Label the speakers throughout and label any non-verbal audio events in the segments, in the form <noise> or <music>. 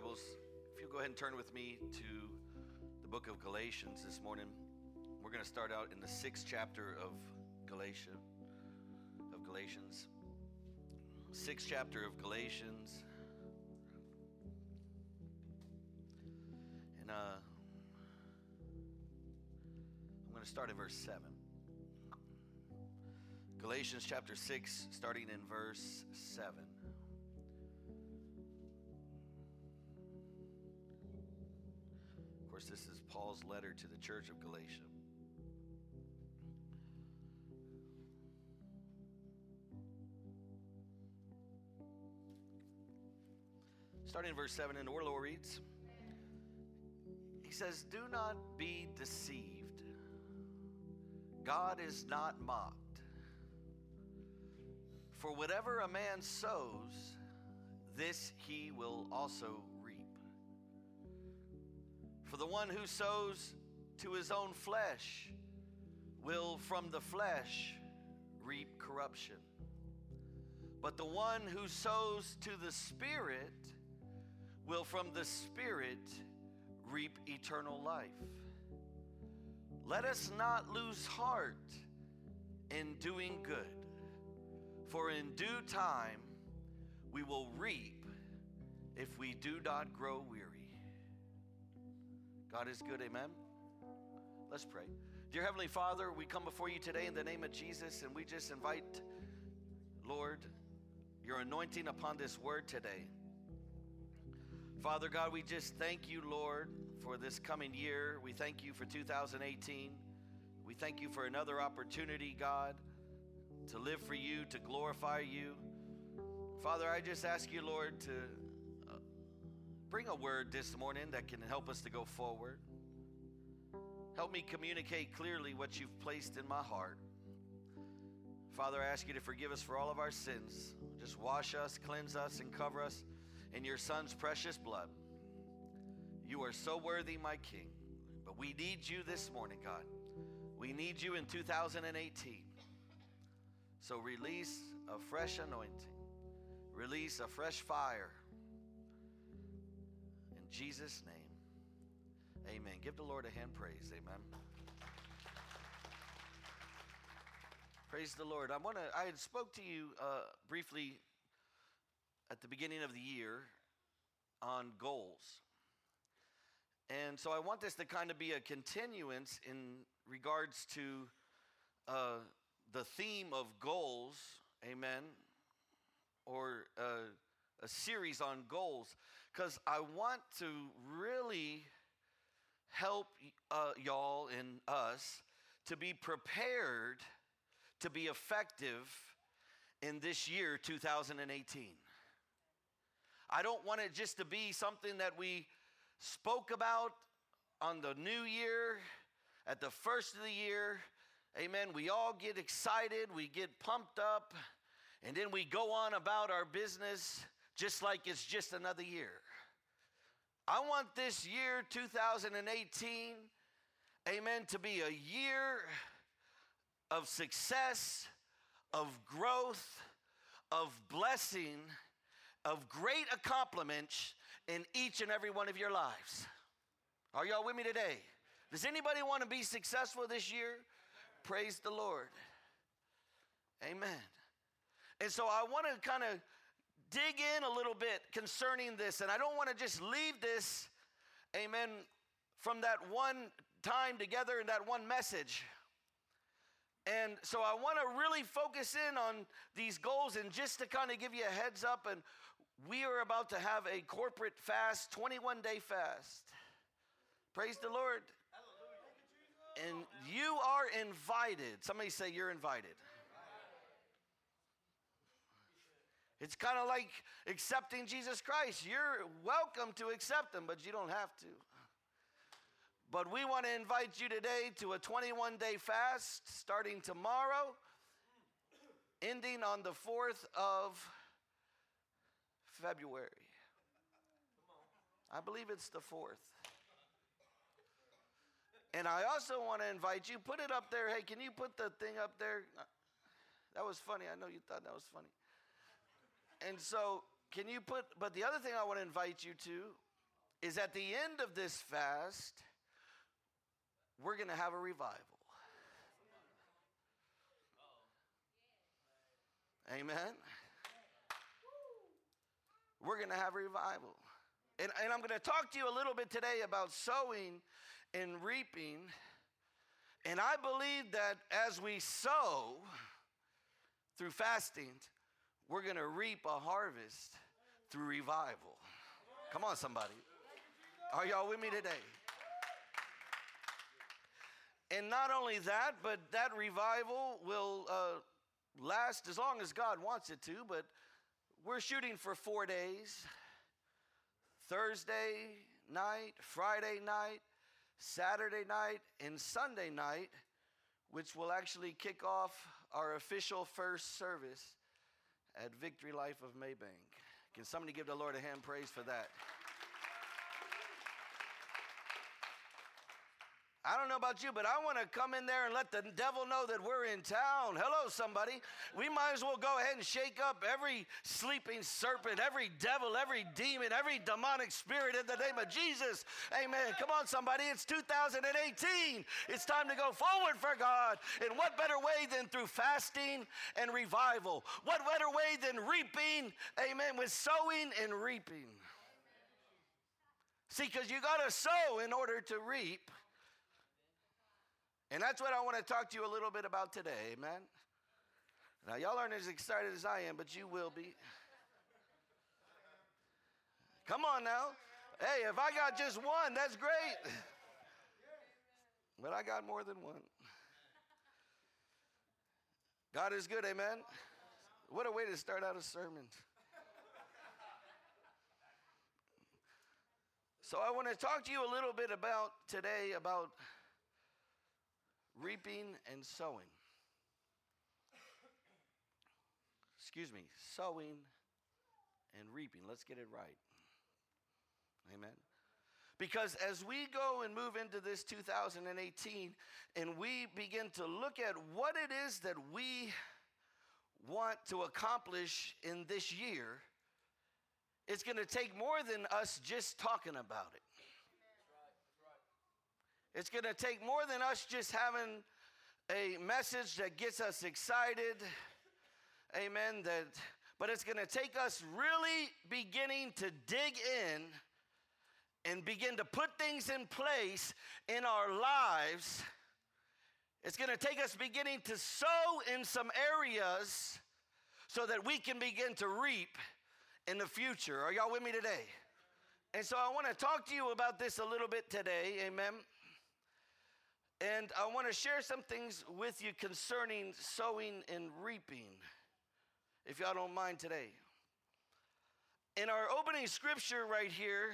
Speaker 1: Bibles, if you'll go ahead and turn with me to the book of Galatians this morning. We're going to start out in the sixth chapter of Galatia, of Galatians. Sixth chapter of Galatians. And uh, I'm going to start at verse 7. Galatians chapter 6, starting in verse 7. Paul's letter to the church of Galatia. Starting in verse 7, and the word Lord reads, He says, Do not be deceived. God is not mocked. For whatever a man sows, this he will also the one who sows to his own flesh will from the flesh reap corruption. But the one who sows to the Spirit will from the Spirit reap eternal life. Let us not lose heart in doing good, for in due time we will reap if we do not grow weary. God is good, amen. Let's pray. Dear Heavenly Father, we come before you today in the name of Jesus, and we just invite, Lord, your anointing upon this word today. Father God, we just thank you, Lord, for this coming year. We thank you for 2018. We thank you for another opportunity, God, to live for you, to glorify you. Father, I just ask you, Lord, to bring a word this morning that can help us to go forward. Help me communicate clearly what you've placed in my heart. Father, I ask you to forgive us for all of our sins. Just wash us, cleanse us, and cover us in your Son's precious blood. You are so worthy, my King. But we need you this morning, God. We need you in 2018. So release a fresh anointing, release a fresh fire. Jesus' name, amen. Give the Lord a hand praise. Amen. Praise the Lord. I want to. I had spoke to you uh, briefly at the beginning of the year on goals. And so I want this to kind of be a continuance in regards to uh, the theme of goals, amen, or uh, a series on goals, because I want to really help uh, y'all and us to be prepared to be effective in this year, 2018. I don't want it just to be something that we spoke about on the new year, at the first of the year. Amen. We all get excited, we get pumped up, and then we go on about our business just like it's just another year. I want this year, 2018, amen, to be a year of success, of growth, of blessing, of great accomplishments in each and every one of your lives. Are y'all with me today? Does anybody want to be successful this year? Praise the Lord. Amen. And so I want to kind of dig in a little bit concerning this, and I don't want to just leave this, amen, from that one time together and that one message. And so I want to really focus in on these goals and just to kind of give you a heads up and we are about to have a corporate fast, 21 day fast. Praise the Lord. And you are invited. Somebody say you're invited. It's kind of like accepting Jesus Christ. You're welcome to accept him, but you don't have to. But we want to invite you today to a 21 day fast starting tomorrow, ending on the 4th of February. I believe it's the 4th. And I also want to invite you, put it up there. Hey, can you put the thing up there? That was funny. I know you thought that was funny. And so, can you put, but the other thing I want to invite you to is at the end of this fast, we're going to have a revival. Amen. We're going to have a revival. And, and I'm going to talk to you a little bit today about sowing and reaping. And I believe that as we sow through fasting, we're going to reap a harvest through revival. Come on, somebody. Are y'all with me today? And not only that, but that revival will uh, last as long as God wants it to, but we're shooting for four days Thursday night, Friday night, Saturday night, and Sunday night, which will actually kick off our official first service at Victory Life of Maybank. Can somebody give the Lord a hand praise for that? I don't know about you, but I want to come in there and let the devil know that we're in town. Hello, somebody. We might as well go ahead and shake up every sleeping serpent, every devil, every demon, every demonic spirit in the name of Jesus. Amen. Come on, somebody. It's 2018. It's time to go forward for God. And what better way than through fasting and revival? What better way than reaping? Amen. With sowing and reaping. See, because you got to sow in order to reap. And that's what I want to talk to you a little bit about today, amen? Now, y'all aren't as excited as I am, but you will be. Come on now. Hey, if I got just one, that's great. But I got more than one. God is good, amen? What a way to start out a sermon. So I want to talk to you a little bit about today about reaping and sowing. Excuse me, sowing and reaping. Let's get it right. Amen. Because as we go and move into this 2018 and we begin to look at what it is that we want to accomplish in this year, it's going to take more than us just talking about it. It's going to take more than us just having a message that gets us excited. Amen. That but it's going to take us really beginning to dig in and begin to put things in place in our lives. It's going to take us beginning to sow in some areas so that we can begin to reap in the future. Are y'all with me today? And so I want to talk to you about this a little bit today. Amen. And I want to share some things with you concerning sowing and reaping, if y'all don't mind today. In our opening scripture right here,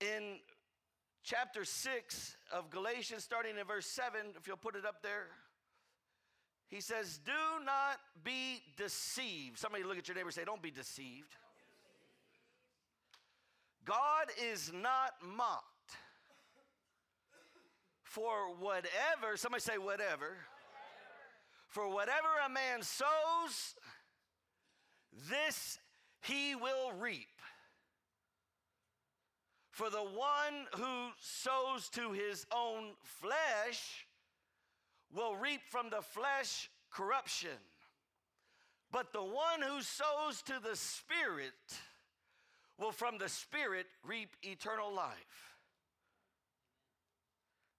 Speaker 1: in chapter 6 of Galatians, starting in verse 7, if you'll put it up there, he says, Do not be deceived. Somebody look at your neighbor say, Don't be deceived. God is not mocked. For whatever, somebody say whatever. For whatever a man sows, this he will reap. For the one who sows to his own flesh will reap from the flesh corruption. But the one who sows to the Spirit will from the Spirit reap eternal life.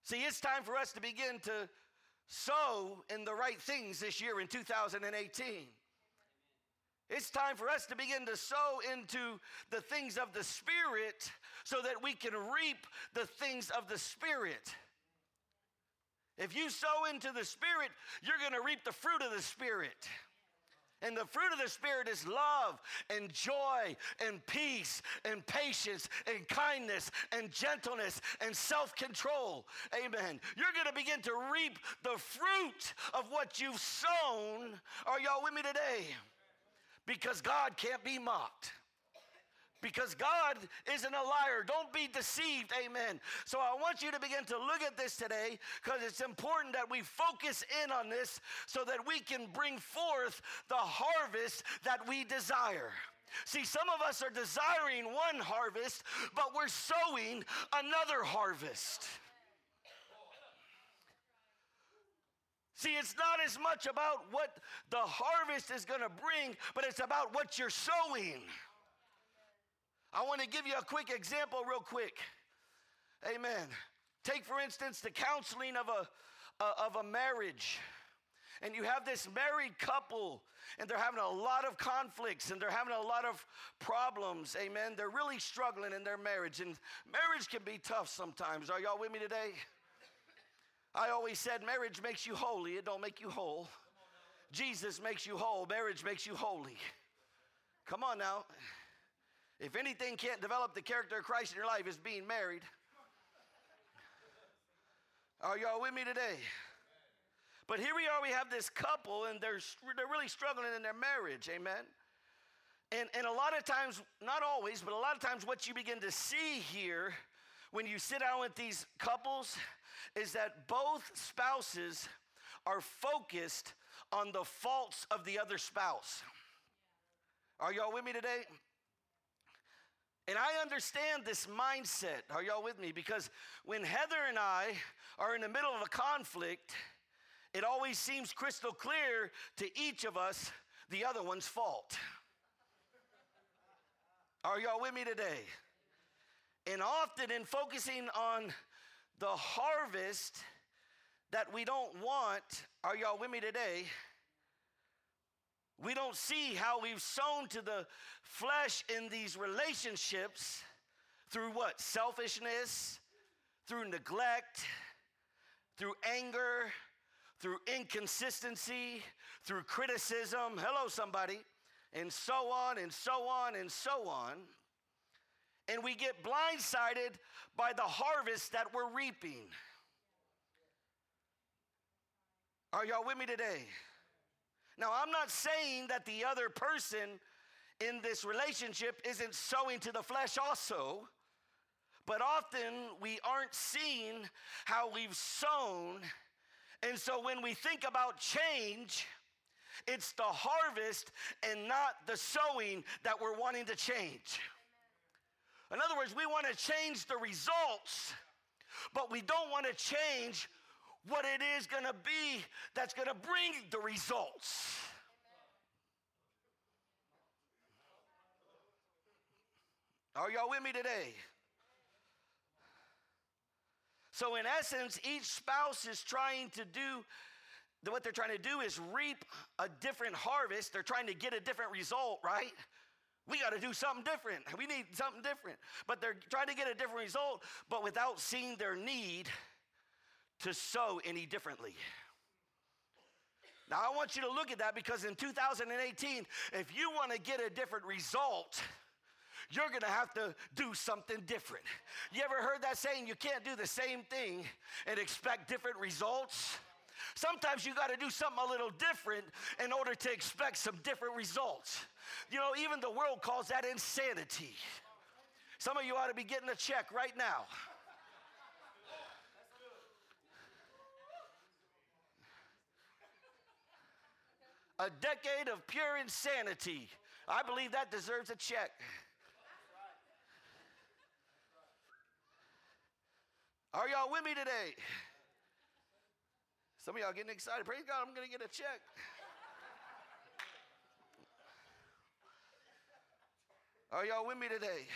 Speaker 1: See, it's time for us to begin to sow in the right things this year in 2018. It's time for us to begin to sow into the things of the Spirit so that we can reap the things of the Spirit. If you sow into the Spirit, you're going to reap the fruit of the Spirit. And the fruit of the Spirit is love and joy and peace and patience and kindness and gentleness and self control. Amen. You're going to begin to reap the fruit of what you've sown. Are y'all with me today? Because God can't be mocked because God isn't a liar. Don't be deceived. Amen. So I want you to begin to look at this today because it's important that we focus in on this so that we can bring forth the harvest that we desire. See, some of us are desiring one harvest, but we're sowing another harvest. See, it's not as much about what the harvest is going to bring, but it's about what you're sowing. I want to give you a quick example, real quick. Amen. Take, for instance, the counseling of a, of a marriage. And you have this married couple, and they're having a lot of conflicts and they're having a lot of problems. Amen. They're really struggling in their marriage, and marriage can be tough sometimes. Are y'all with me today? I always said marriage makes you holy, it don't make you whole. Jesus makes you whole, marriage makes you holy. Come on now. If anything can't develop the character of Christ in your life, it's being married. Are y'all with me today? But here we are, we have this couple, and they're, they're really struggling in their marriage, amen? And, and a lot of times, not always, but a lot of times, what you begin to see here when you sit down with these couples is that both spouses are focused on the faults of the other spouse. Are y'all with me today? And I understand this mindset. Are y'all with me? Because when Heather and I are in the middle of a conflict, it always seems crystal clear to each of us the other one's fault. Are y'all with me today? And often in focusing on the harvest that we don't want, are y'all with me today? We don't see how we've sown to the flesh in these relationships through what? Selfishness, through neglect, through anger, through inconsistency, through criticism. Hello, somebody. And so on and so on and so on. And we get blindsided by the harvest that we're reaping. Are y'all with me today? Now, I'm not saying that the other person in this relationship isn't sowing to the flesh also, but often we aren't seeing how we've sown. And so when we think about change, it's the harvest and not the sowing that we're wanting to change. In other words, we want to change the results, but we don't want to change what it is going to be that's going to bring the results. Are y'all with me today? So, in essence, each spouse is trying to do what they're trying to do is reap a different harvest. They're trying to get a different result, right? We got to do something different. We need something different. But they're trying to get a different result, but without seeing their need to sow any differently. Now, I want you to look at that because in 2018, if you want to get a different result, you're going to have to do something different. You ever heard that saying, you can't do the same thing and expect different results? Sometimes you got to do something a little different in order to expect some different results. You know, even the world calls that insanity. Some of you ought to be getting a check right now. A decade of pure insanity. I believe that deserves a check. Are y'all with me today? Some of y'all getting excited. Praise God, I'm going to get a check. Are y'all with me today?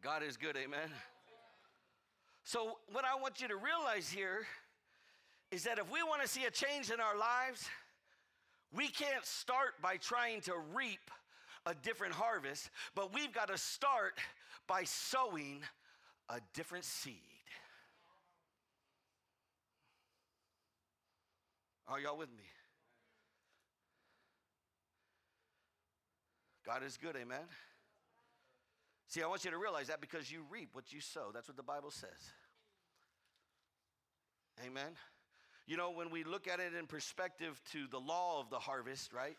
Speaker 1: God is good, amen. So, what I want you to realize here is that if we want to see a change in our lives, we can't start by trying to reap a different harvest, but we've got to start by sowing a different seed. Are y'all with me? God is good, amen. See, I want you to realize that because you reap what you sow. That's what the Bible says. Amen. You know, when we look at it in perspective to the law of the harvest, right?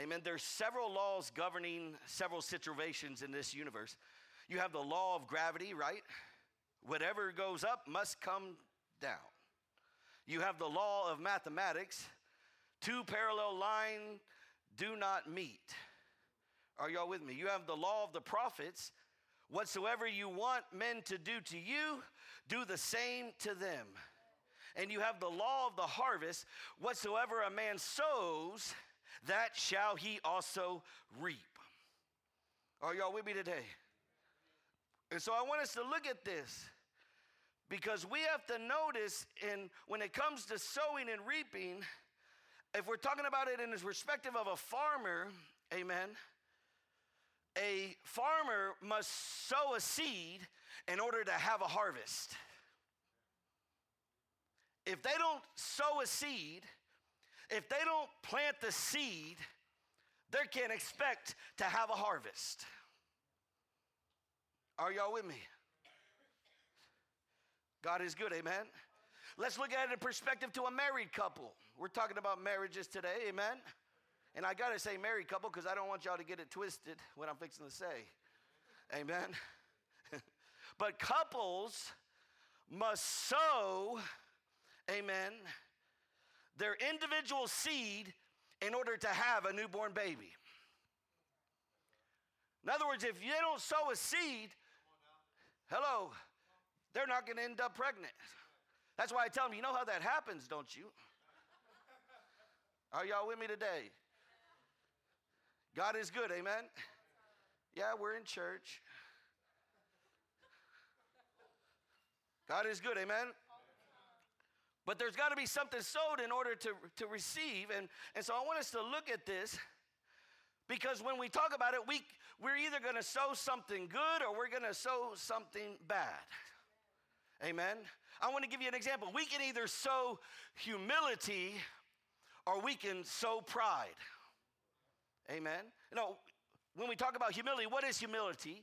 Speaker 1: Amen. There's several laws governing several situations in this universe. You have the law of gravity, right? Whatever goes up must come down. You have the law of mathematics. Two parallel lines do not meet. Are y'all with me? You have the law of the prophets. Whatsoever you want men to do to you, do the same to them. And you have the law of the harvest. Whatsoever a man sows, that shall he also reap. Are y'all with me today? And so I want us to look at this because we have to notice in when it comes to sowing and reaping, if we're talking about it in the perspective of a farmer, amen, a farmer must sow a seed in order to have a harvest. If they don't sow a seed, if they don't plant the seed, they can't expect to have a harvest. Are y'all with me? God is good, amen. Let's look at it in perspective to a married couple. We're talking about marriages today, amen. And I gotta say married couple because I don't want y'all to get it twisted what I'm fixing to say. Amen. <laughs> but couples must sow, amen, their individual seed in order to have a newborn baby. In other words, if you don't sow a seed, hello, they're not going to end up pregnant. That's why I tell them, you know how that happens, don't you? Are y'all with me today? God is good, amen? Yeah, we're in church. God is good, amen? But there's got to be something sowed in order to, to receive. And, and so I want us to look at this because when we talk about it, we, we're either going to sow something good or we're going to sow something bad. Amen. I want to give you an example. We can either sow humility or we can sow pride. Amen. You know, when we talk about humility, what is humility?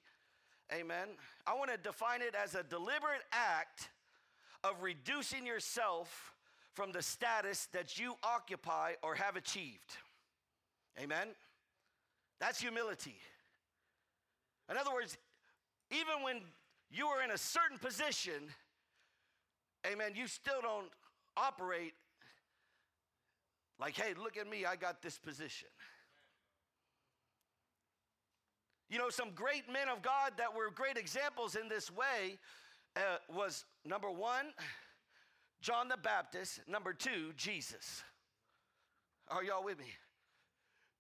Speaker 1: Amen. I want to define it as a deliberate act of reducing yourself from the status that you occupy or have achieved. Amen. That's humility. In other words, even when you are in a certain position, amen, you still don't operate like, hey, look at me, I got this position. You know, some great men of God that were great examples in this way uh, was number one, John the Baptist, number two, Jesus. Are y'all with me?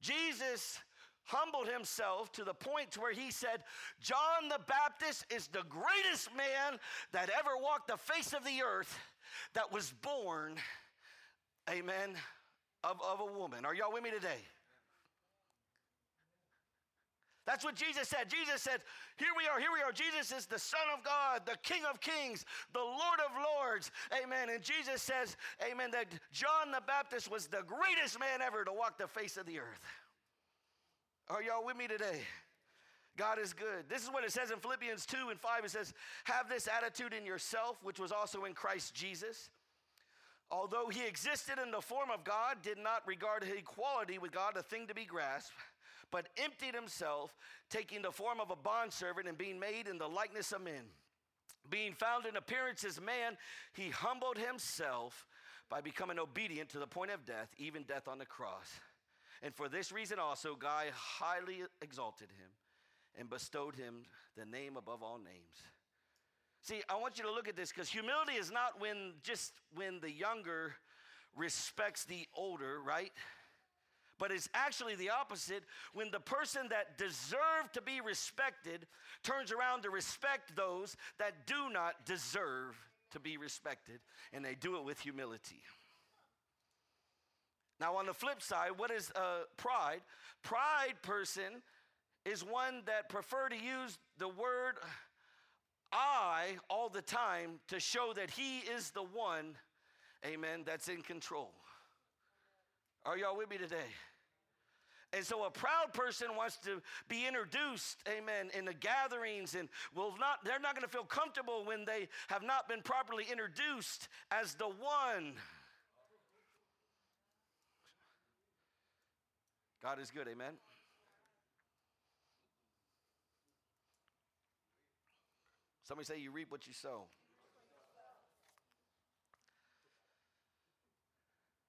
Speaker 1: Jesus humbled himself to the point where he said, John the Baptist is the greatest man that ever walked the face of the earth that was born, amen, of, of a woman. Are y'all with me today? That's what Jesus said. Jesus said, Here we are, here we are. Jesus is the Son of God, the King of Kings, the Lord of Lords. Amen. And Jesus says, Amen, that John the Baptist was the greatest man ever to walk the face of the earth. Are y'all with me today? God is good. This is what it says in Philippians 2 and 5. It says, Have this attitude in yourself, which was also in Christ Jesus. Although he existed in the form of God, did not regard equality with God a thing to be grasped but emptied himself, taking the form of a bondservant and being made in the likeness of men. Being found in appearance as man, he humbled himself by becoming obedient to the point of death, even death on the cross. And for this reason also, God highly exalted him and bestowed him the name above all names. See, I want you to look at this because humility is not when just when the younger respects the older, right? But it's actually the opposite when the person that deserved to be respected turns around to respect those that do not deserve to be respected, and they do it with humility. Now, on the flip side, what is uh, pride? Pride person is one that prefer to use the word I all the time to show that he is the one, amen, that's in control. Are y'all with me today? And so a proud person wants to be introduced, amen, in the gatherings and will not, they're not going to feel comfortable when they have not been properly introduced as the one. God is good, amen. Somebody say you reap what you sow.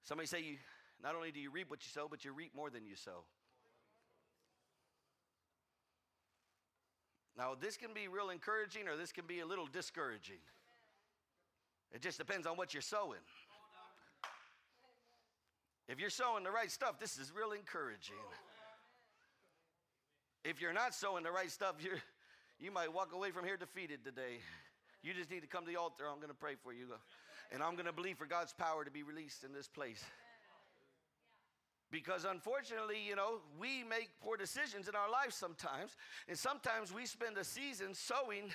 Speaker 1: Somebody say you Not only do you reap what you sow, but you reap more than you sow. Now, this can be real encouraging or this can be a little discouraging. It just depends on what you're sowing. If you're sowing the right stuff, this is real encouraging. If you're not sowing the right stuff, you you might walk away from here defeated today. You just need to come to the altar. I'm going to pray for you. And I'm going to believe for God's power to be released in this place. Because unfortunately, you know, we make poor decisions in our lives sometimes. And sometimes we spend a season sowing,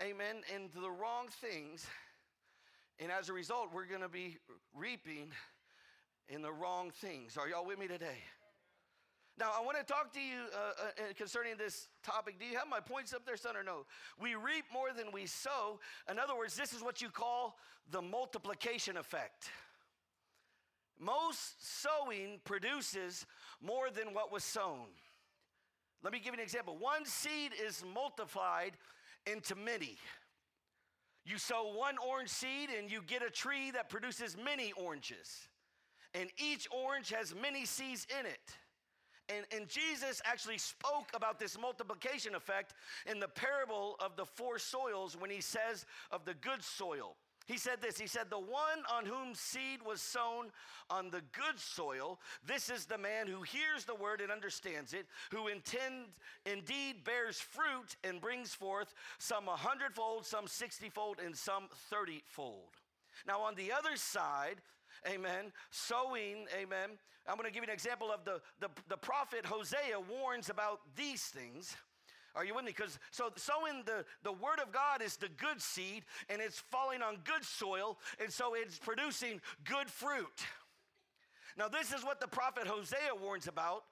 Speaker 1: amen, into the wrong things. And as a result, we're going to be reaping in the wrong things. Are y'all with me today? Now, I want to talk to you uh, uh, concerning this topic. Do you have my points up there, son, or no? We reap more than we sow. In other words, this is what you call the multiplication effect. Most sowing produces more than what was sown. Let me give you an example. One seed is multiplied into many. You sow one orange seed and you get a tree that produces many oranges. And each orange has many seeds in it. And, and Jesus actually spoke about this multiplication effect in the parable of the four soils when he says of the good soil. He said this He said, The one on whom seed was sown on the good soil, this is the man who hears the word and understands it, who intend, indeed bears fruit and brings forth some a hundredfold, some sixtyfold, and some thirtyfold. Now, on the other side, amen, sowing, amen. I'm going to give you an example of the, the, the prophet Hosea warns about these things. Are you with me? Because so sowing the, the word of God is the good seed and it's falling on good soil, and so it's producing good fruit. Now, this is what the prophet Hosea warns about,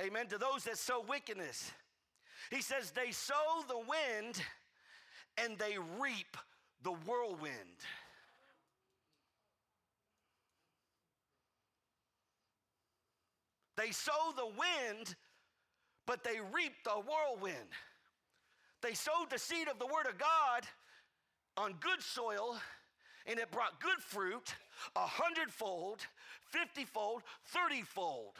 Speaker 1: amen, to those that sow wickedness. He says, They sow the wind and they reap the whirlwind. They sow the wind, but they reaped the whirlwind. They sowed the seed of the Word of God on good soil, and it brought good fruit, a hundredfold, fiftyfold, thirtyfold.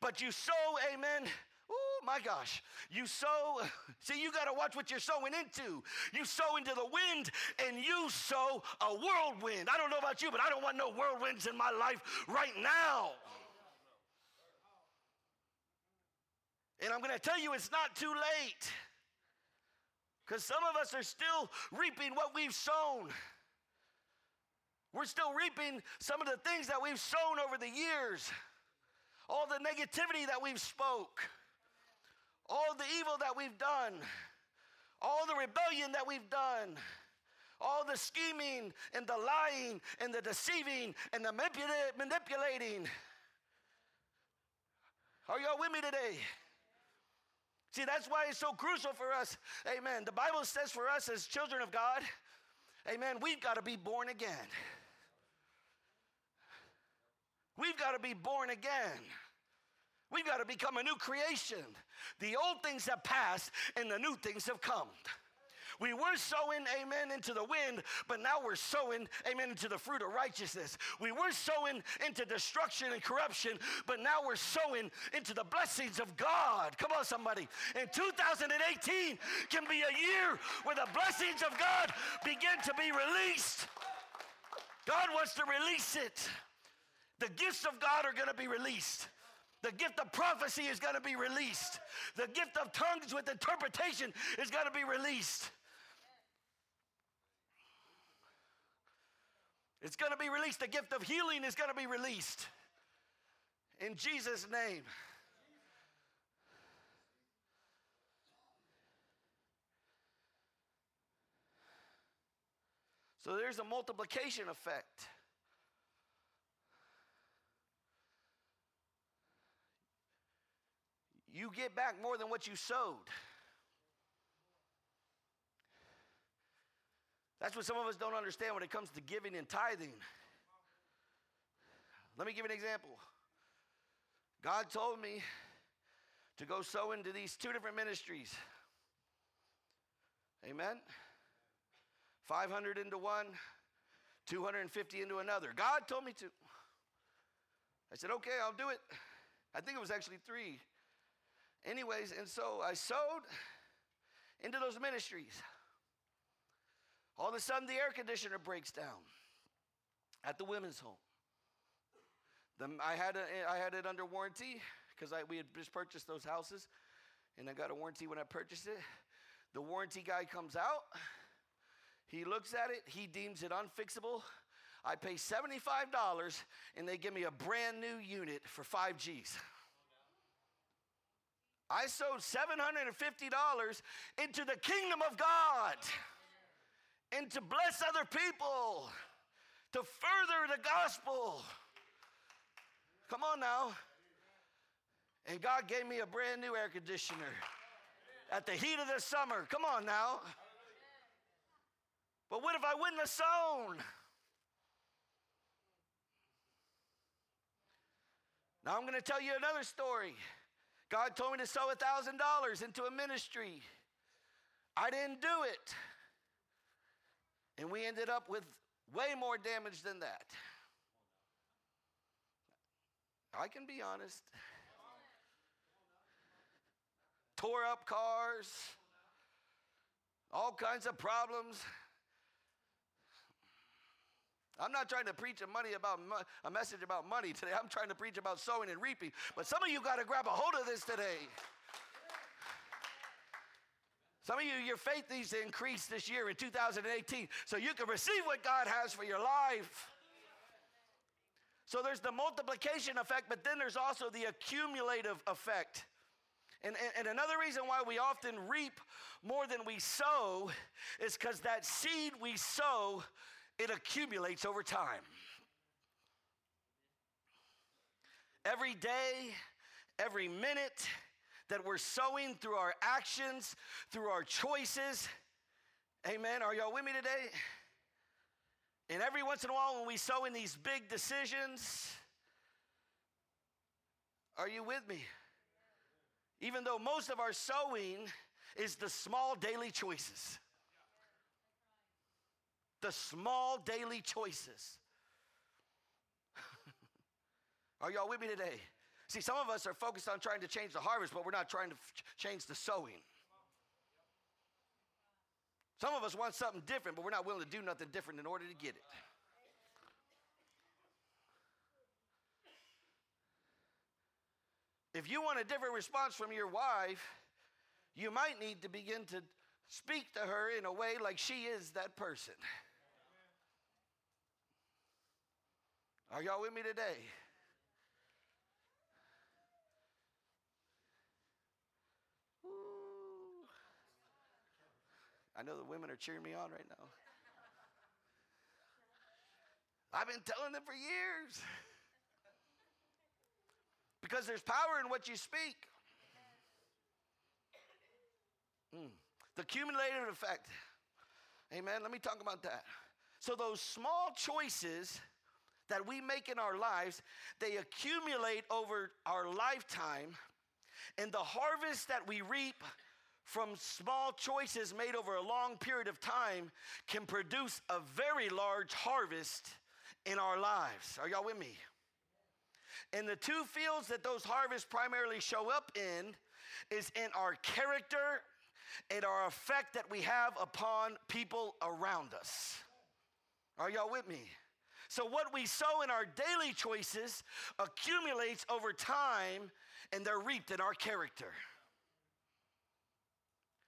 Speaker 1: But you sow, amen. Oh my gosh. You sow, <laughs> see, you got to watch what you're sowing into. You sow into the wind and you sow a whirlwind. I don't know about you, but I don't want no whirlwinds in my life right now. And I'm going to tell you, it's not too late. Because some of us are still reaping what we've sown. We're still reaping some of the things that we've sown over the years. All the negativity that we've spoke. All the evil that we've done. All the rebellion that we've done. All the scheming and the lying and the deceiving and the manipulating. Are y'all with me today? See, that's why it's so crucial for us. Amen. The Bible says for us as children of God, amen, we've got to be born again. We've got to be born again. We've got to become a new creation. The old things have passed and the new things have come. We were sowing, amen, into the wind, but now we're sowing, amen, into the fruit of righteousness. We were sowing into destruction and corruption, but now we're sowing into the blessings of God. Come on, somebody. And 2018 can be a year where the blessings of God begin to be released. God wants to release it. The gifts of God are going to be released. The gift of prophecy is going to be released. The gift of tongues with interpretation is going to be released. It's going to be released. The gift of healing is going to be released. In Jesus' name. So there's a multiplication effect. You get back more than what you sowed. That's what some of us don't understand when it comes to giving and tithing. Let me give an example. God told me to go sow into these two different ministries. Amen. 500 into one, 250 into another. God told me to. I said, okay, I'll do it. I think it was actually three. Anyways, and so I sowed into those ministries. All of a sudden, the air conditioner breaks down at the women's home. The, I, had a, I had it under warranty because we had just purchased those houses, and I got a warranty when I purchased it. The warranty guy comes out, he looks at it, he deems it unfixable. I pay $75, and they give me a brand new unit for five G's. I sowed $750 into the kingdom of God and to bless other people, to further the gospel. Come on now. And God gave me a brand new air conditioner at the heat of the summer. Come on now. But what if I wouldn't have? Now I'm going to tell you another story. God told me to sow a $1,000 into a ministry. I didn't do it. And we ended up with way more damage than that. I can be honest. Tore up cars, all kinds of problems. I'm not trying to preach a money about a message about money today. I'm trying to preach about sowing and reaping. But some of you got to grab a hold of this today. Some of you, your faith needs to increase this year in 2018 so you can receive what God has for your life. So there's the multiplication effect, but then there's also the accumulative effect. And, and, and another reason why we often reap more than we sow is because that seed we sow, it accumulates over time. Every day, every minute, that we're sowing through our actions, through our choices. Amen. Are y'all with me today? And every once in a while, when we sow in these big decisions, are you with me? Even though most of our sowing is the small daily choices. The small daily choices. <laughs> are y'all with me today? See, some of us are focused on trying to change the harvest, but we're not trying to f- change the sowing. Some of us want something different, but we're not willing to do nothing different in order to get it. If you want a different response from your wife, you might need to begin to speak to her in a way like she is that person. Are y'all with me today? I know the women are cheering me on right now. I've been telling them for years. Because there's power in what you speak. Mm. The cumulative effect. Amen. Let me talk about that. So, those small choices that we make in our lives, they accumulate over our lifetime. And the harvest that we reap from small choices made over a long period of time can produce a very large harvest in our lives. Are y'all with me? And the two fields that those harvests primarily show up in is in our character and our effect that we have upon people around us. Are y'all with me? So, what we sow in our daily choices accumulates over time and they're reaped in our character.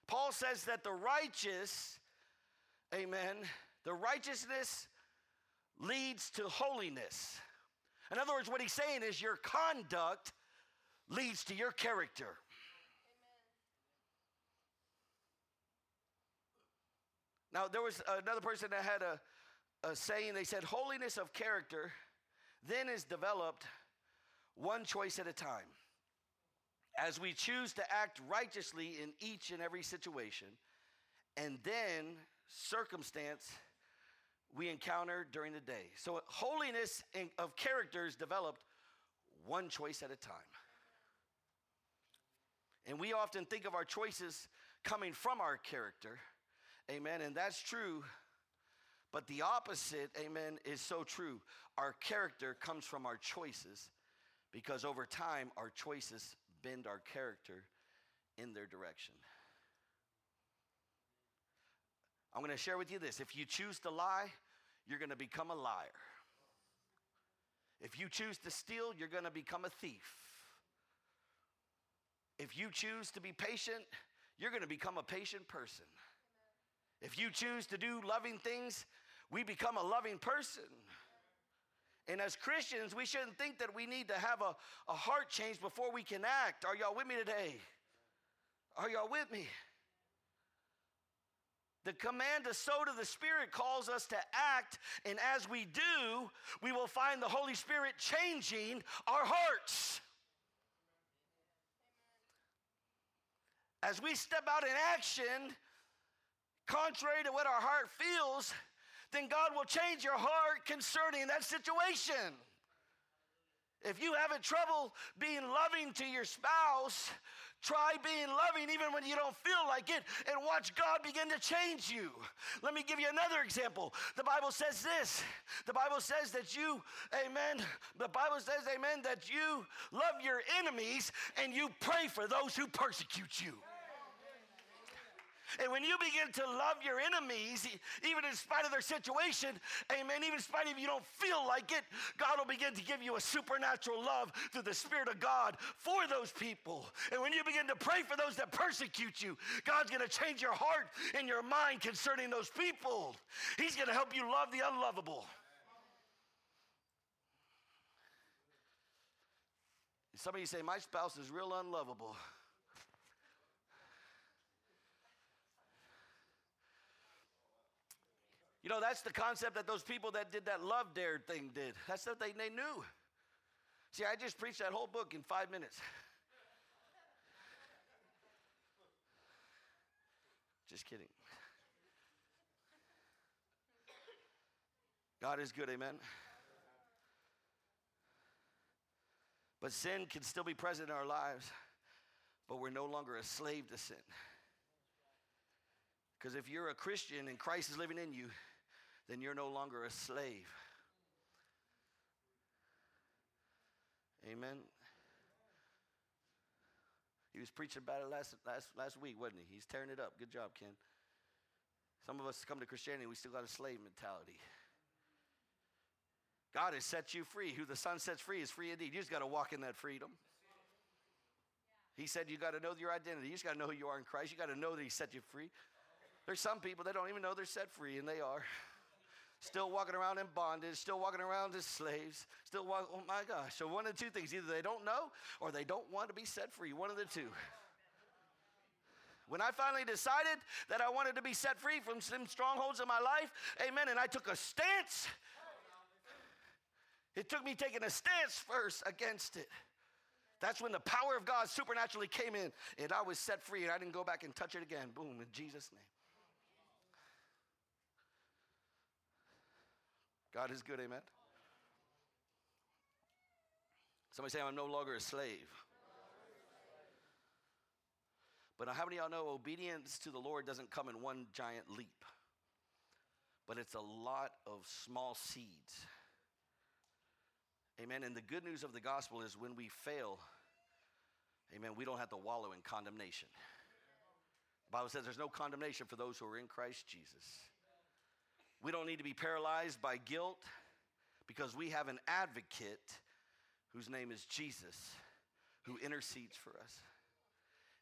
Speaker 1: Paul says that the righteous, amen, the righteousness leads to holiness. In other words, what he's saying is your conduct leads to your character. Now, there was another person that had a, a saying, they said, holiness of character then is developed one choice at a time as we choose to act righteously in each and every situation, and then circumstance we encounter during the day. So, holiness of character is developed one choice at a time. And we often think of our choices coming from our character, amen, and that's true. But the opposite, amen, is so true. Our character comes from our choices Because over time, our choices bend our character in their direction. I'm going to share with you this. If you choose to lie, you're going to become a liar. If you choose to steal, you're going to become a thief. If you choose to be patient, you're going to become a patient person. If you choose to do loving things, we become a loving person. And as Christians, we shouldn't think that we need to have a, a heart change before we can act. Are y'all with me today? Are y'all with me? The command to sow to the Spirit calls us to act, and as we do, we will find the Holy Spirit changing our hearts. As we step out in action, contrary to what our heart feels, then God will change your heart concerning that situation. If you having trouble being loving to your spouse, Try being loving even when you don't feel like it and watch God begin to change you. Let me give you another example. The Bible says this the Bible says that you, amen, the Bible says, amen, that you love your enemies and you pray for those who persecute you. And when you begin to love your enemies, even in spite of their situation, amen, even in spite of you don't feel like it, God will begin to give you a supernatural love through the Spirit of God for those people. And when you begin to pray for those that persecute you, God's going to change your heart and your mind concerning those people. He's going to help you love the unlovable. Some of you say, My spouse is real unlovable. You know, that's the concept that those people that did that love dare thing did. That's what they, they knew. See, I just preached that whole book in five minutes. Just kidding. God is good, amen. But sin can still be present in our lives, but we're no longer a slave to sin. Because if you're a Christian and Christ is living in you, then you're no longer a slave. Amen. He was preaching about it last, last, last week, wasn't he? He's tearing it up. Good job, Ken. Some of us come to Christianity, we still got a slave mentality. God has set you free. Who the Son sets free is free indeed. You just got to walk in that freedom. He said you got to know your identity. You just got to know who you are in Christ. You got to know that He set you free. There's some people that don't even know they're set free, and they are still walking around in bondage, still walking around as slaves, still oh my gosh. So one of the two things, either they don't know or they don't want to be set free, one of the two. When I finally decided that I wanted to be set free from some strongholds in my life, amen, and I took a stance, it took me taking a stance first against it. That's when the power of God supernaturally came in and I was set free and I didn't go back and touch it again. Boom, in Jesus' name. God is good, amen. Somebody say, I'm no longer a slave. But how many of y'all know obedience to the Lord doesn't come in one giant leap, but it's a lot of small seeds. Amen. And the good news of the gospel is when we fail, amen, we don't have to wallow in condemnation. The Bible says there's no condemnation for those who are in Christ Jesus. We don't need to be paralyzed by guilt because we have an advocate whose name is Jesus who intercedes for us.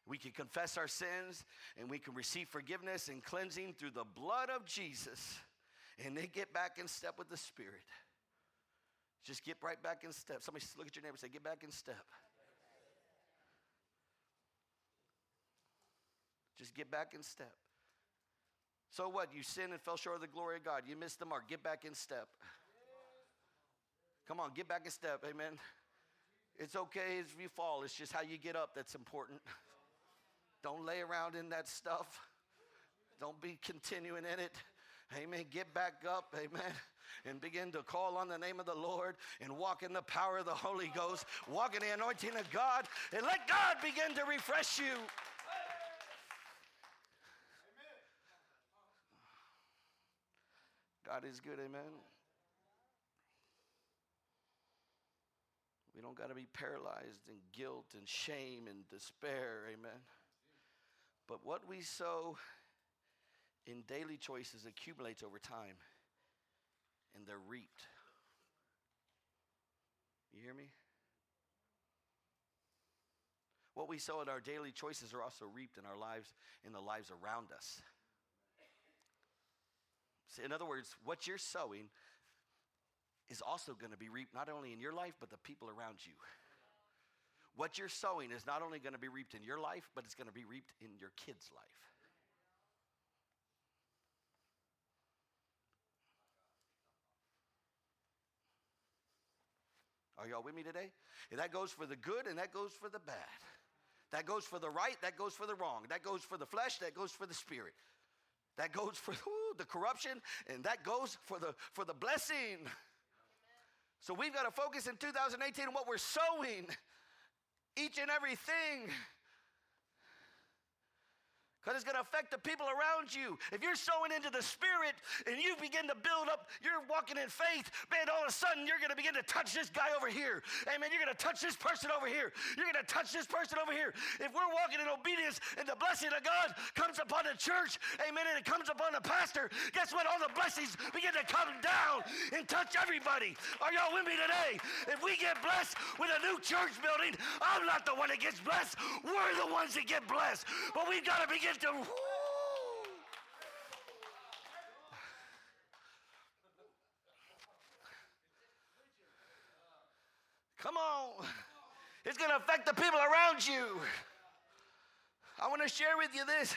Speaker 1: We can confess our sins and we can receive forgiveness and cleansing through the blood of Jesus and then get back in step with the Spirit. Just get right back in step. Somebody look at your neighbor and say, Get back in step. Just get back in step. So what? You sinned and fell short of the glory of God. You missed the mark. Get back in step. Come on, get back in step. Amen. It's okay if you fall, it's just how you get up that's important. Don't lay around in that stuff. Don't be continuing in it. Amen. Get back up. Amen. And begin to call on the name of the Lord and walk in the power of the Holy Ghost. Walk in the anointing of God and let God begin to refresh you. God is good, amen. We don't got to be paralyzed in guilt and shame and despair. Amen. But what we sow in daily choices accumulates over time and they're reaped. You hear me? What we sow in our daily choices are also reaped in our lives, in the lives around us. In other words, what you're sowing is also going to be reaped not only in your life, but the people around you. What you're sowing is not only going to be reaped in your life, but it's going to be reaped in your kid's life. Are y'all with me today? And that goes for the good and that goes for the bad. That goes for the right, that goes for the wrong. That goes for the flesh, that goes for the spirit. That goes for the corruption, and that goes for the for the blessing. So we've got to focus in 2018 on what we're sowing. Each and everything. Because it's going to affect the people around you. If you're sowing into the Spirit and you begin to build up, you're walking in faith, man, all of a sudden you're going to begin to touch this guy over here. Amen. You're going to touch this person over here. You're going to touch this person over here. If we're walking in obedience and the blessing of God comes upon the church, amen, and it comes upon the pastor, guess what? All the blessings begin to come down and touch everybody. Are y'all with me today? If we get blessed with a new church building, I'm not the one that gets blessed. We're the ones that get blessed. But we've got to begin Come on. It's going to affect the people around you. I want to share with you this.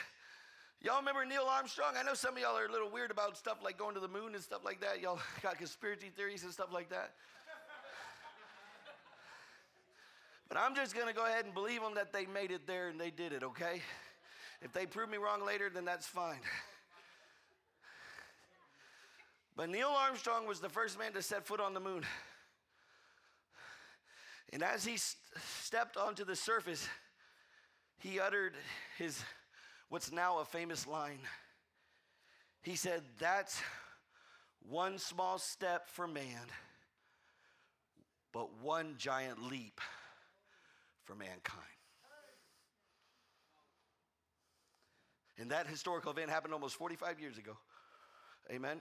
Speaker 1: Y'all remember Neil Armstrong? I know some of y'all are a little weird about stuff like going to the moon and stuff like that. Y'all <laughs> got conspiracy theories and stuff like that. But I'm just going to go ahead and believe them that they made it there and they did it, okay? If they prove me wrong later, then that's fine. But Neil Armstrong was the first man to set foot on the moon. And as he stepped onto the surface, he uttered his what's now a famous line. He said, That's one small step for man, but one giant leap for mankind. And that historical event happened almost 45 years ago. Amen.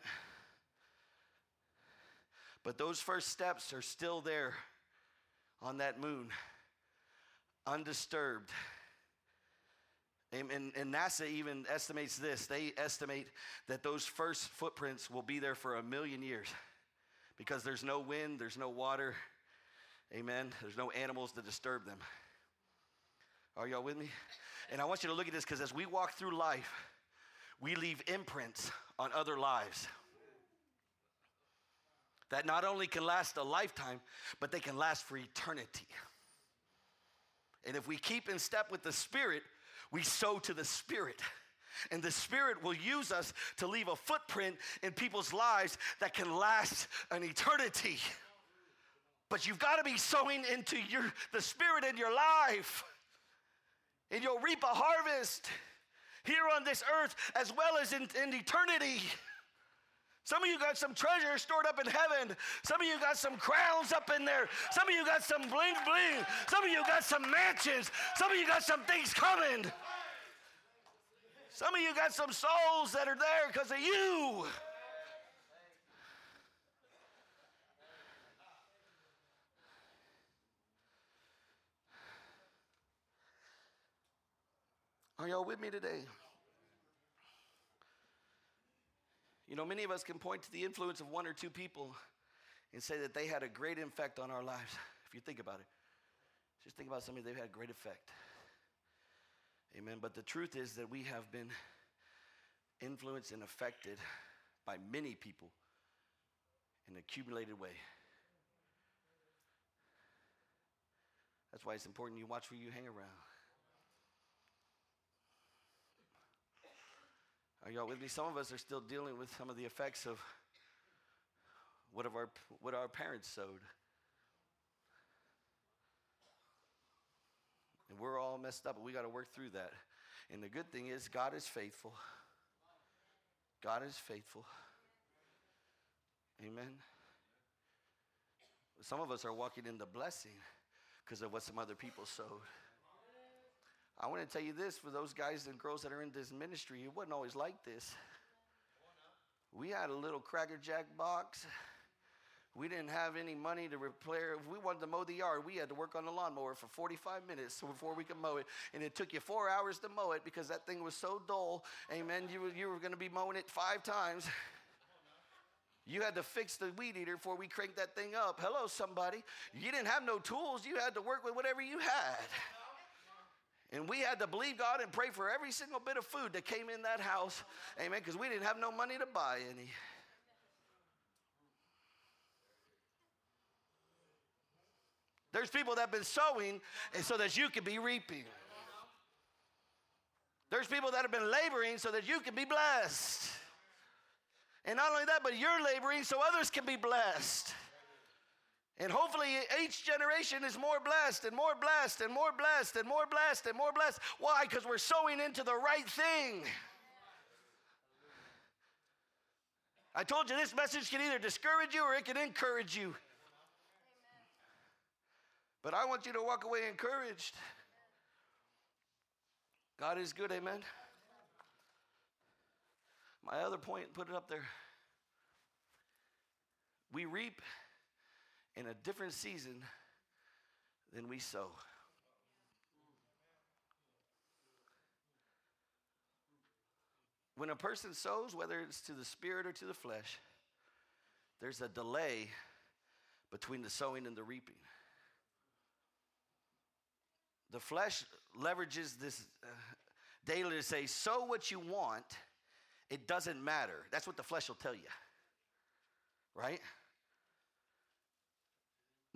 Speaker 1: But those first steps are still there on that moon, undisturbed. And, and, NASA even estimates this. They estimate that those first footprints will be there for a million years because there's no wind, there's no water. Amen. There's no animals to disturb them. Are y'all with me? And I want you to look at this because as we walk through life, we leave imprints on other lives that not only can last a lifetime, but they can last for eternity. And if we keep in step with the Spirit, we sow to the Spirit. And the Spirit will use us to leave a footprint in people's lives that can last an eternity. But you've got to be sowing into your, the Spirit in your life and you'll reap a harvest here on this earth as well as in, in eternity. Some of you got some treasure stored up in heaven. Some of you got some crowns up in there. Some of you got some bling bling. Some of you got some mansions. Some of you got some things coming. Some of you got some souls that are there because of you. Are y'all with me today? You know, many of us can point to the influence of one or two people and say that they had a great effect on our lives. If you think about it, just think about somebody they've had a great effect. Amen. But the truth is that we have been influenced and affected by many people in an accumulated way. That's why it's important you watch who you hang around. Are y'all with me? Some of us are still dealing with some of the effects of what, of our, what our parents sowed. And we're all messed up, but we got to work through that. And the good thing is, God is faithful. God is faithful. Amen. Some of us are walking in the blessing because of what some other people sowed. I want to tell you this for those guys and girls that are in this ministry, it wasn't always like this. We had a little Cracker Jack box. We didn't have any money to repair. If we wanted to mow the yard, we had to work on the lawnmower for 45 minutes before we could mow it. And it took you four hours to mow it because that thing was so dull. Amen. You, were- you were going to be mowing it five times. You had to fix the weed eater before we cranked that thing up. Hello, somebody. You didn't have no tools. You had to work with whatever you had. And we had to believe God and pray for every single bit of food that came in that house. Amen. Because we didn't have no money to buy any. There's people that have been sowing so that you can be reaping. There's people that have been laboring so that you can be blessed. And not only that, but you're laboring so others can be blessed. And hopefully each generation is more blessed and more blessed and more blessed and more blessed and more blessed. Why? Because we're sowing into the right thing. I told you this message can either discourage you or it can encourage you. But I want you to walk away encouraged. God is good, amen. My other point, put it up there. We reap in a different season than we sow. When a person sows, whether it's to the spirit or to the flesh, there's a delay between the sowing and the reaping. The flesh leverages this uh, daily to say, sow what you want, it doesn't matter. That's what the flesh will tell you, right?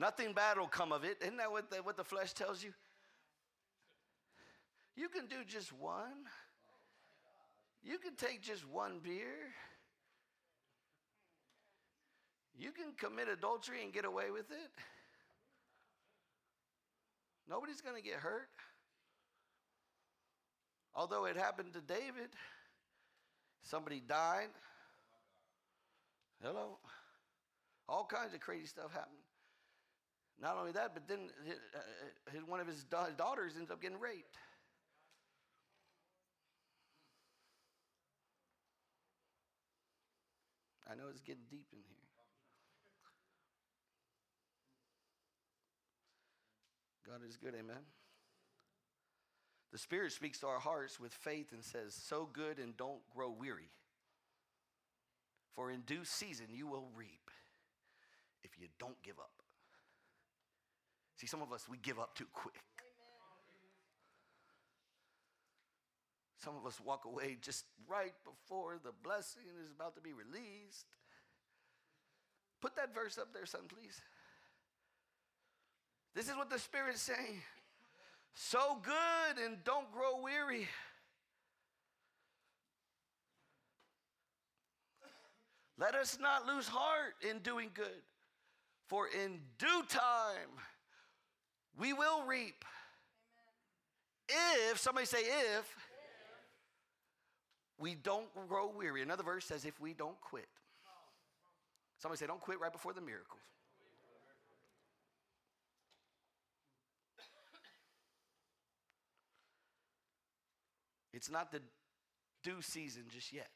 Speaker 1: Nothing bad will come of it. Isn't that what the, what the flesh tells you? You can do just one. You can take just one beer. You can commit adultery and get away with it. Nobody's going to get hurt. Although it happened to David, somebody died. Hello. All kinds of crazy stuff happened. Not only that, but then uh, uh, one of his daughters ends up getting raped. I know it's getting deep in here. God is good, amen. The Spirit speaks to our hearts with faith and says, Sow good and don't grow weary. For in due season you will reap if you don't give up. See, some of us, we give up too quick. Some of us walk away just right before the blessing is about to be released. Put that verse up there, son, please. This is what the Spirit's saying. Sow good and don't grow weary. Let us not lose heart in doing good, for in due time we will reap. If, somebody say, if, we don't grow weary. Another verse says, if we don't quit. Somebody say, don't quit right before the miracles. It's not the due season just yet.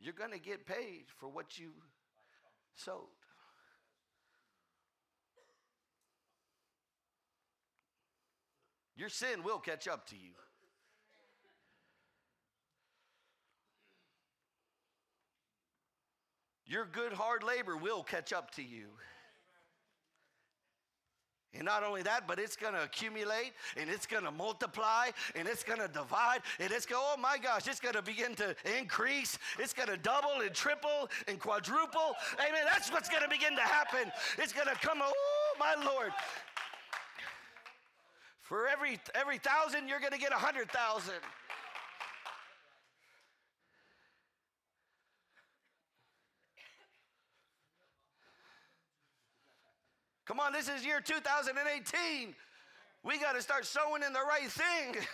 Speaker 1: You're going to get paid for what you sowed. Your sin will catch up to you. Your good hard labor will catch up to you. And not only that, but it's going to accumulate and it's going to multiply and it's going to divide and it's going, oh my gosh, it's going to begin to increase. It's going to double and triple and quadruple. Amen. That's what's going to begin to happen. It's going to come, oh my Lord. For every, every thousand, you're going to get a hundred thousand. Come on, this is year 2018. We got to start sowing in the right thing. <laughs>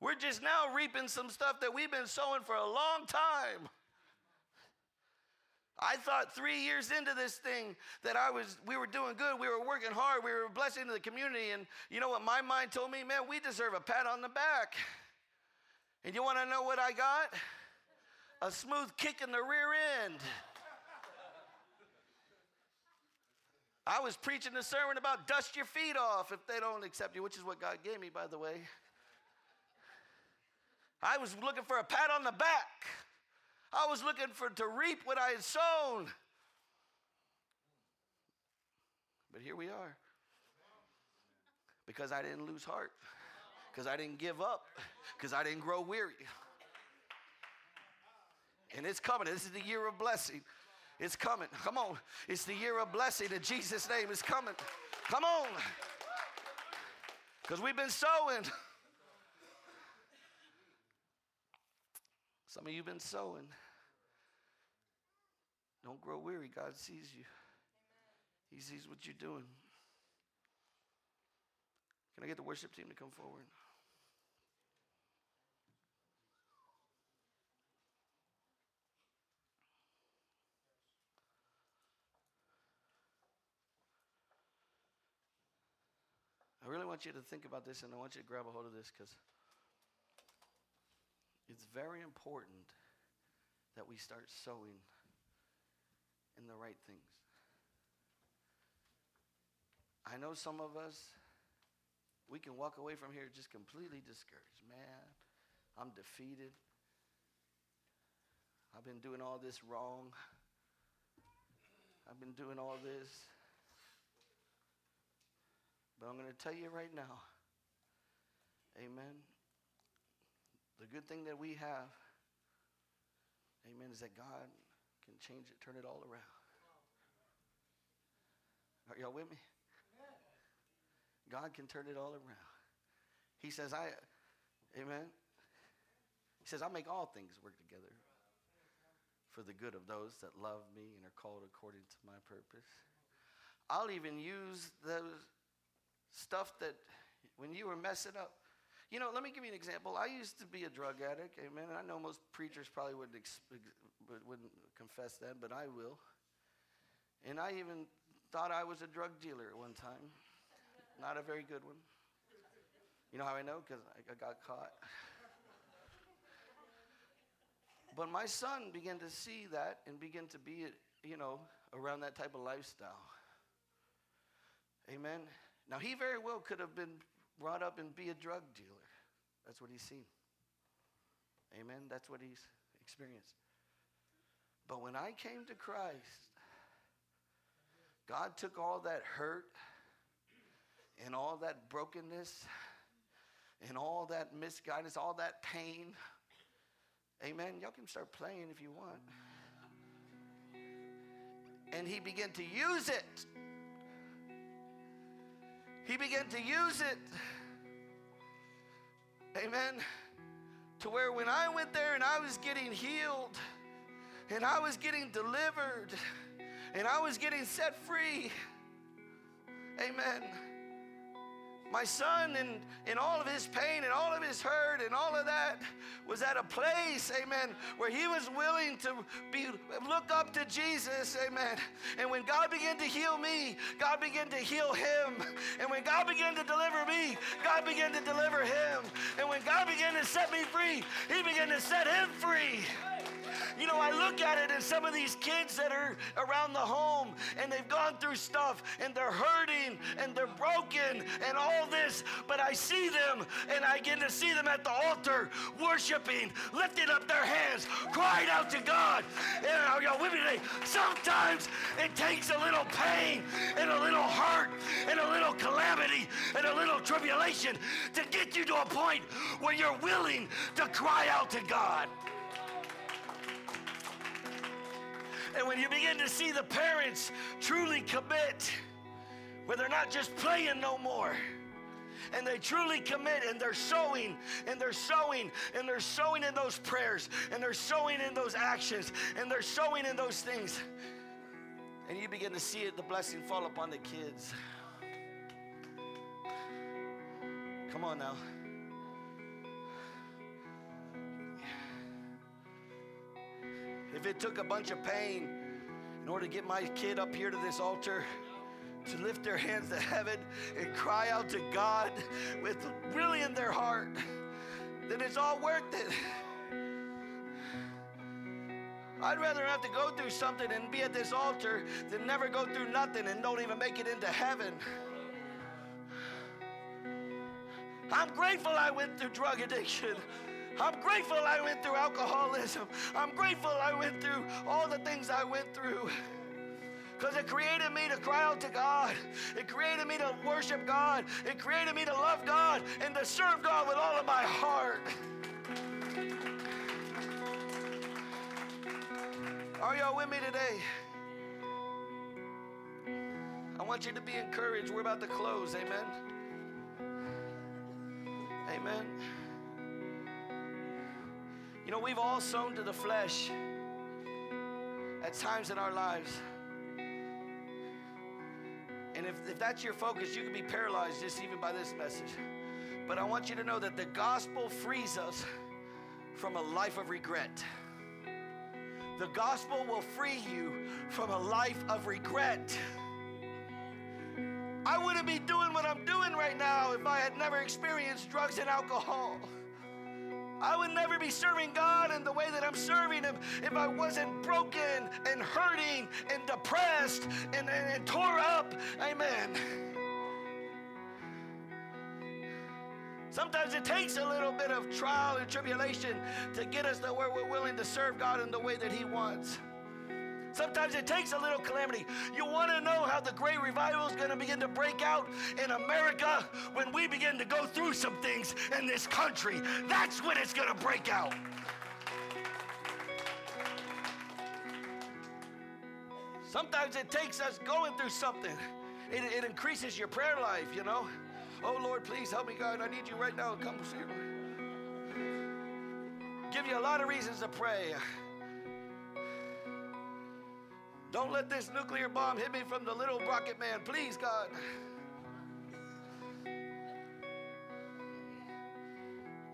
Speaker 1: We're just now reaping some stuff that we've been sowing for a long time. I thought three years into this thing that I was, we were doing good, we were working hard, we were a blessing to the community, and you know what my mind told me? Man, we deserve a pat on the back. And you want to know what I got? A smooth kick in the rear end. I was preaching a sermon about dust your feet off if they don't accept you, which is what God gave me, by the way. I was looking for a pat on the back. I was looking for to reap what I had sown. But here we are. Because I didn't lose heart. Because I didn't give up. Because I didn't grow weary. And it's coming. This is the year of blessing. It's coming. Come on. It's the year of blessing in Jesus' name. It's coming. Come on. Because we've been sowing. Some of you have been sowing. Don't grow weary. God sees you, He sees what you're doing. Can I get the worship team to come forward? I really want you to think about this and I want you to grab a hold of this because it's very important that we start sowing in the right things. I know some of us, we can walk away from here just completely discouraged. Man, I'm defeated. I've been doing all this wrong. I've been doing all this. But I'm going to tell you right now, amen. The good thing that we have, amen, is that God can change it, turn it all around. Are y'all with me? God can turn it all around. He says, I, amen. He says, I'll make all things work together for the good of those that love me and are called according to my purpose. I'll even use those stuff that when you were messing up. You know, let me give you an example. I used to be a drug addict, amen. I know most preachers probably wouldn't, ex- wouldn't confess that, but I will. And I even thought I was a drug dealer at one time. Not a very good one. You know how I know? Because I, got caught. But my son began to see that and begin to be, you know, around that type of lifestyle. Amen. Now, he very well could have been brought up and be a drug dealer. That's what he's seen. Amen. That's what he's experienced. But when I came to Christ, God took all that hurt and all that brokenness and all that misguidance, all that pain. Amen. Y'all can start playing if you want. And he began to use it he began to use it. Amen. To where when I went there and I was getting healed and I was getting delivered and I was getting set free. Amen my son and, and all of his pain and all of his hurt and all of that was at a place, amen, where he was willing to be look up to Jesus, amen. And when God began to heal me, God began to heal him. And when God began to deliver me, God began to deliver him. And when God began to set me free, he began to set him free. You know, I look at it and some of these kids that are around the home and they've gone through stuff and they're hurting and they're broken and all this, but I see them and I get to see them at the altar worshiping, lifting up their hands, crying out to God. And are y'all with me today? Sometimes it takes a little pain and a little hurt and a little calamity and a little tribulation to get you to a point where you're willing to cry out to God. And when you begin to see the parents truly commit, where they're not just playing no more, and they truly commit and they're sowing and they're sowing and they're sowing in those prayers and they're sowing in those actions and they're sowing in those things. And you begin to see it, the blessing fall upon the kids. Come on now. If it took a bunch of pain in order to get my kid up here to this altar, to lift their hands to heaven and cry out to God with really in their heart, then it's all worth it. I'd rather have to go through something and be at this altar than never go through nothing and don't even make it into heaven. I'm grateful I went through drug addiction. I'm grateful I went through alcoholism. I'm grateful I went through all the things I went through. Because it created me to cry out to God. It created me to worship God. It created me to love God and to serve God with all of my heart. Are y'all with me today? I want you to be encouraged. We're about to close. Amen. Amen. You know, we've all sown to the flesh at times in our lives. And if, if that's your focus, you can be paralyzed just even by this message. But I want you to know that the gospel frees us from a life of regret. The gospel will free you from a life of regret. I wouldn't be doing what I'm doing right now if I had never experienced drugs and alcohol. I would never be serving God in the way that I'm serving Him if I wasn't broken and hurting and depressed and, and, and tore up. Amen. Sometimes it takes a little bit of trial and tribulation to get us to where we're willing to serve God in the way that He wants. Sometimes it takes a little calamity. You want to know how the great revival is going to begin to break out in America when we begin to go through some things in this country. That's when it's going to break out. Sometimes it takes us going through something. It, it increases your prayer life, you know. Oh Lord, please help me, God. I need you right now. Come see me. Give you a lot of reasons to pray. Don't let this nuclear bomb hit me from the little rocket man, please, God.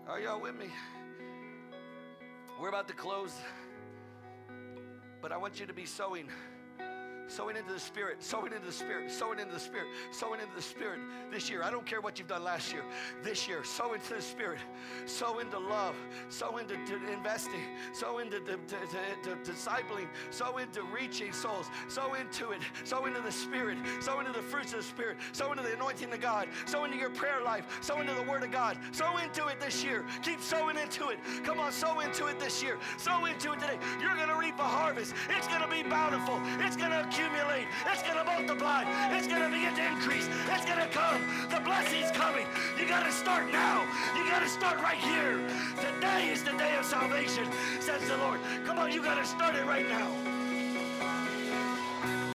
Speaker 1: Are y'all with me? We're about to close, but I want you to be sowing sowing into the Spirit, sowing into the Spirit, sowing into the Spirit, sowing into the Spirit this year. I don't care what you've done last year. This year, sow into the Spirit, sow into love, sow into investing, sow into to, to, to, discipling, sow into reaching souls, sow into it, sow into the Spirit, sow into the fruits of the Spirit, sow into the anointing of God, sow into your prayer life, sow into the Word of God, sow into it this year. Keep sowing into it. Come on, sow into it this year. Sow into it today. You're going to reap a harvest. It's going to be bountiful. It's going to accumulate. It's going to multiply. It's going to begin to increase. It's going to come. The blessing's coming. You got to start now. You got to start right here. Today is the day of salvation, says the Lord. Come on, you got to start it right now.